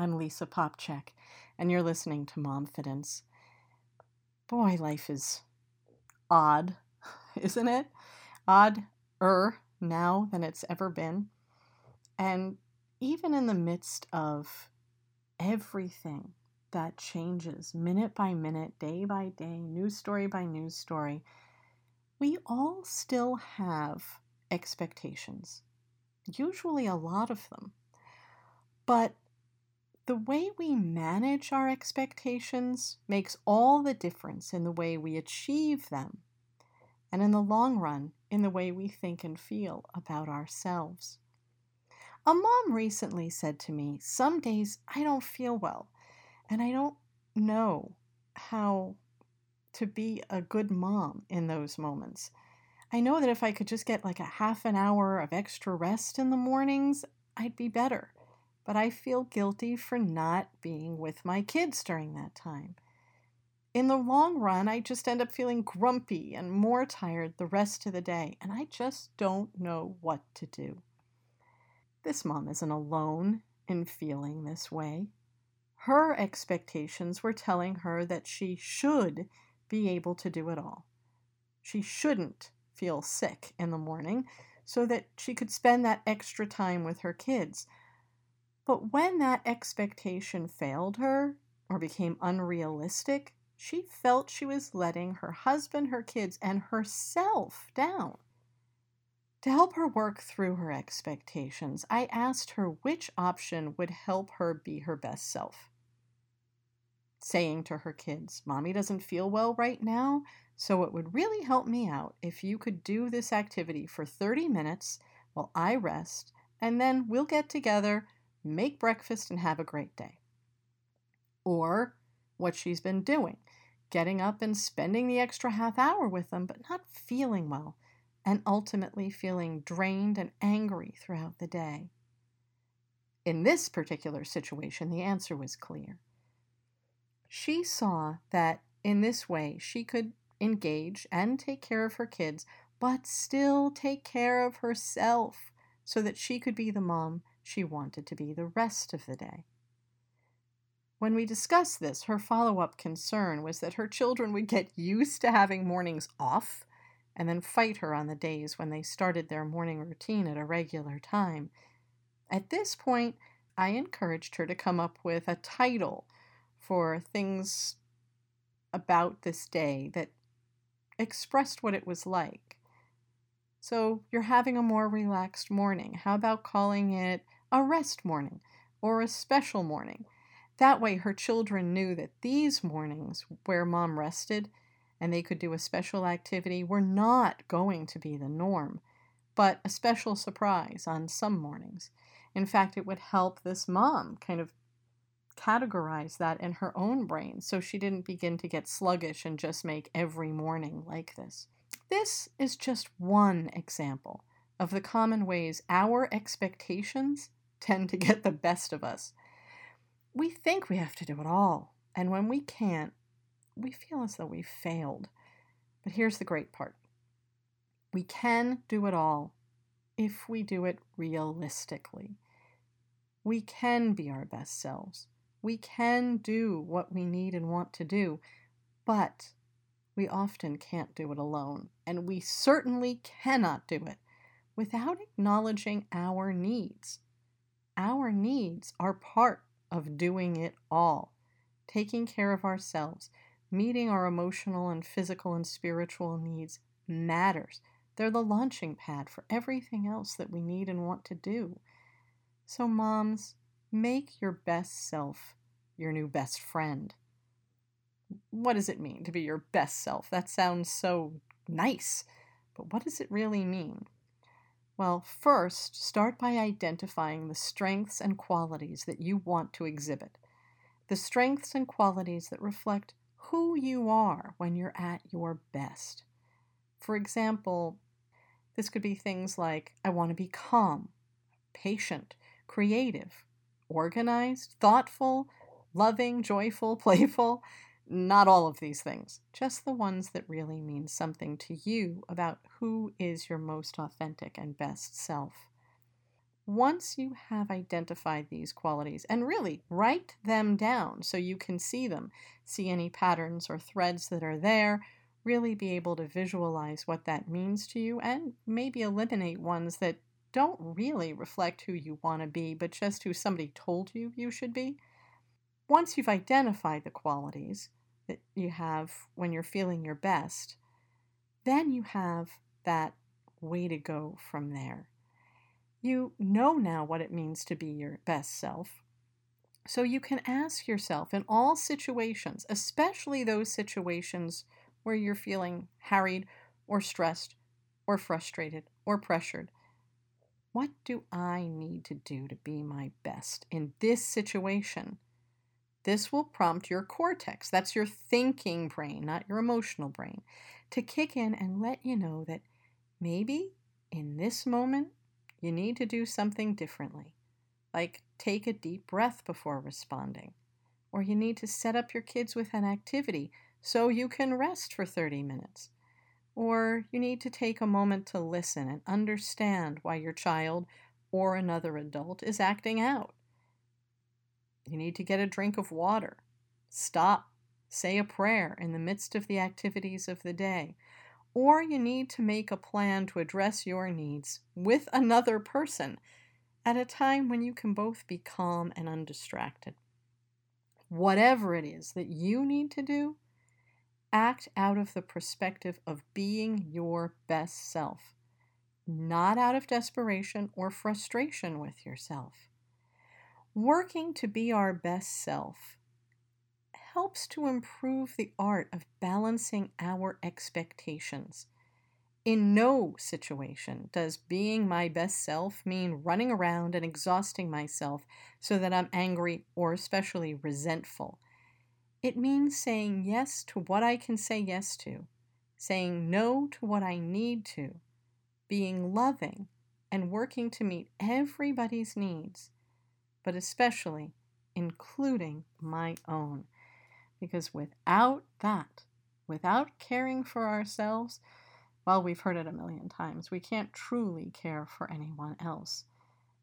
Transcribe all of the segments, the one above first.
I'm Lisa Popcak, and you're listening to Momfidence. Boy, life is odd, isn't it? Odder now than it's ever been. And even in the midst of everything that changes minute by minute, day by day, news story by news story, we all still have expectations, usually a lot of them. But the way we manage our expectations makes all the difference in the way we achieve them, and in the long run, in the way we think and feel about ourselves. A mom recently said to me, Some days I don't feel well, and I don't know how to be a good mom in those moments. I know that if I could just get like a half an hour of extra rest in the mornings, I'd be better but I feel guilty for not being with my kids during that time. In the long run, I just end up feeling grumpy and more tired the rest of the day, and I just don't know what to do. This mom isn't alone in feeling this way. Her expectations were telling her that she should be able to do it all. She shouldn't feel sick in the morning so that she could spend that extra time with her kids but when that expectation failed her or became unrealistic, she felt she was letting her husband, her kids, and herself down. To help her work through her expectations, I asked her which option would help her be her best self. Saying to her kids, Mommy doesn't feel well right now, so it would really help me out if you could do this activity for 30 minutes while I rest, and then we'll get together make breakfast, and have a great day. Or what she's been doing, getting up and spending the extra half hour with them, but not feeling well, and ultimately feeling drained and angry throughout the day. In this particular situation, the answer was clear. She saw that in this way she could engage and take care of her kids, but still take care of herself so that she could be the mom she wanted to be the rest of the day. When we discussed this, her follow up concern was that her children would get used to having mornings off and then fight her on the days when they started their morning routine at a regular time. At this point, I encouraged her to come up with a title for things about this day that expressed what it was like. So, you're having a more relaxed morning. How about calling it a rest morning or a special morning. That way, her children knew that these mornings where mom rested and they could do a special activity were not going to be the norm, but a special surprise on some mornings. In fact, it would help this mom kind of categorize that in her own brain so she didn't begin to get sluggish and just make every morning like this. This is just one example of the common ways our expectations tend to get the best of us. We think we have to do it all, and when we can't, we feel as though we've failed. But here's the great part we can do it all if we do it realistically. We can be our best selves. We can do what we need and want to do, but we often can't do it alone, and we certainly cannot do it without acknowledging our needs. Our needs are part of doing it all, taking care of ourselves, meeting our emotional and physical and spiritual needs matters. They're the launching pad for everything else that we need and want to do. So, moms, make your best self your new best friend. What does it mean to be your best self? That sounds so nice, but what does it really mean? Well, first, start by identifying the strengths and qualities that you want to exhibit. the strengths and qualities that reflect who you are when you're at your best. For example, this could be things like I want to be calm, patient, creative, organized, thoughtful, loving, joyful, playful. Not all of these things, just the ones that really mean something to you about who is your most authentic and best self. Once you have identified these qualities, and really write them down so you can see them, see any patterns or threads that are there, really be able to visualize what that means to you, and maybe eliminate ones that don't really reflect who you want to be, but just who somebody told you you should be. Once you've identified the qualities that you have when you're feeling your best, then you have that way to go from there. You know now what it means to be your best self. So you can ask yourself in all situations, especially those situations where you're feeling harried or stressed or frustrated or pressured, what do I need to do to be my best in this situation? This will prompt your cortex, that's your thinking brain, not your emotional brain, to kick in and let you know that maybe in this moment you need to do something differently, like take a deep breath before responding, or you need to set up your kids with an activity so you can rest for 30 minutes, or you need to take a moment to listen and understand why your child or another adult is acting out. You need to get a drink of water, stop, say a prayer in the midst of the activities of the day, or you need to make a plan to address your needs with another person at a time when you can both be calm and undistracted. Whatever it is that you need to do, act out of the perspective of being your best self, not out of desperation or frustration with yourself. Working to be our best self helps to improve the art of balancing our expectations. In no situation does being my best self mean running around and exhausting myself so that I'm angry or especially resentful. It means saying yes to what I can say yes to, saying no to what I need to, being loving, and working to meet everybody's needs, but especially including my own. Because without that, without caring for ourselves, well, we've heard it a million times, we can't truly care for anyone else.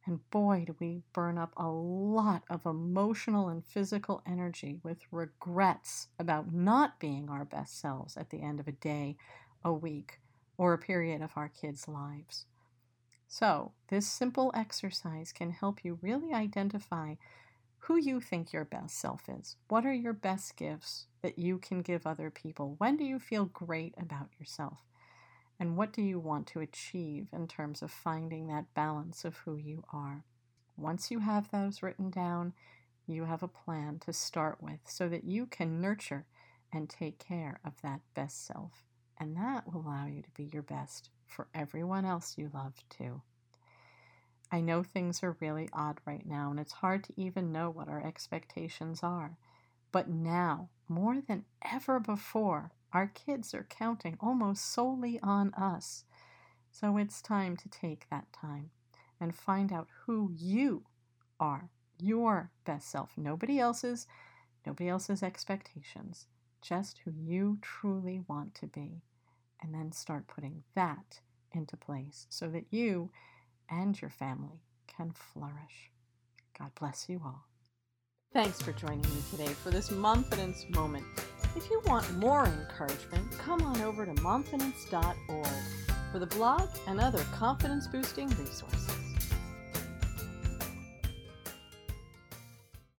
And boy, do we burn up a lot of emotional and physical energy with regrets about not being our best selves at the end of a day, a week, or a period of our kids' lives. So, this simple exercise can help you really identify who you think your best self is. What are your best gifts that you can give other people? When do you feel great about yourself? And what do you want to achieve in terms of finding that balance of who you are? Once you have those written down, you have a plan to start with so that you can nurture and take care of that best self. And that will allow you to be your best for everyone else you love too. I know things are really odd right now, and it's hard to even know what our expectations are. But now, more than ever before, our kids are counting almost solely on us. So it's time to take that time and find out who you are, your best self, nobody else's, nobody else's expectations, just who you truly want to be. And then start putting that into place so that you and your family can flourish. God bless you all. Thanks for joining me today for this Momfidence moment. If you want more encouragement, come on over to momfidence.org for the blog and other confidence boosting resources.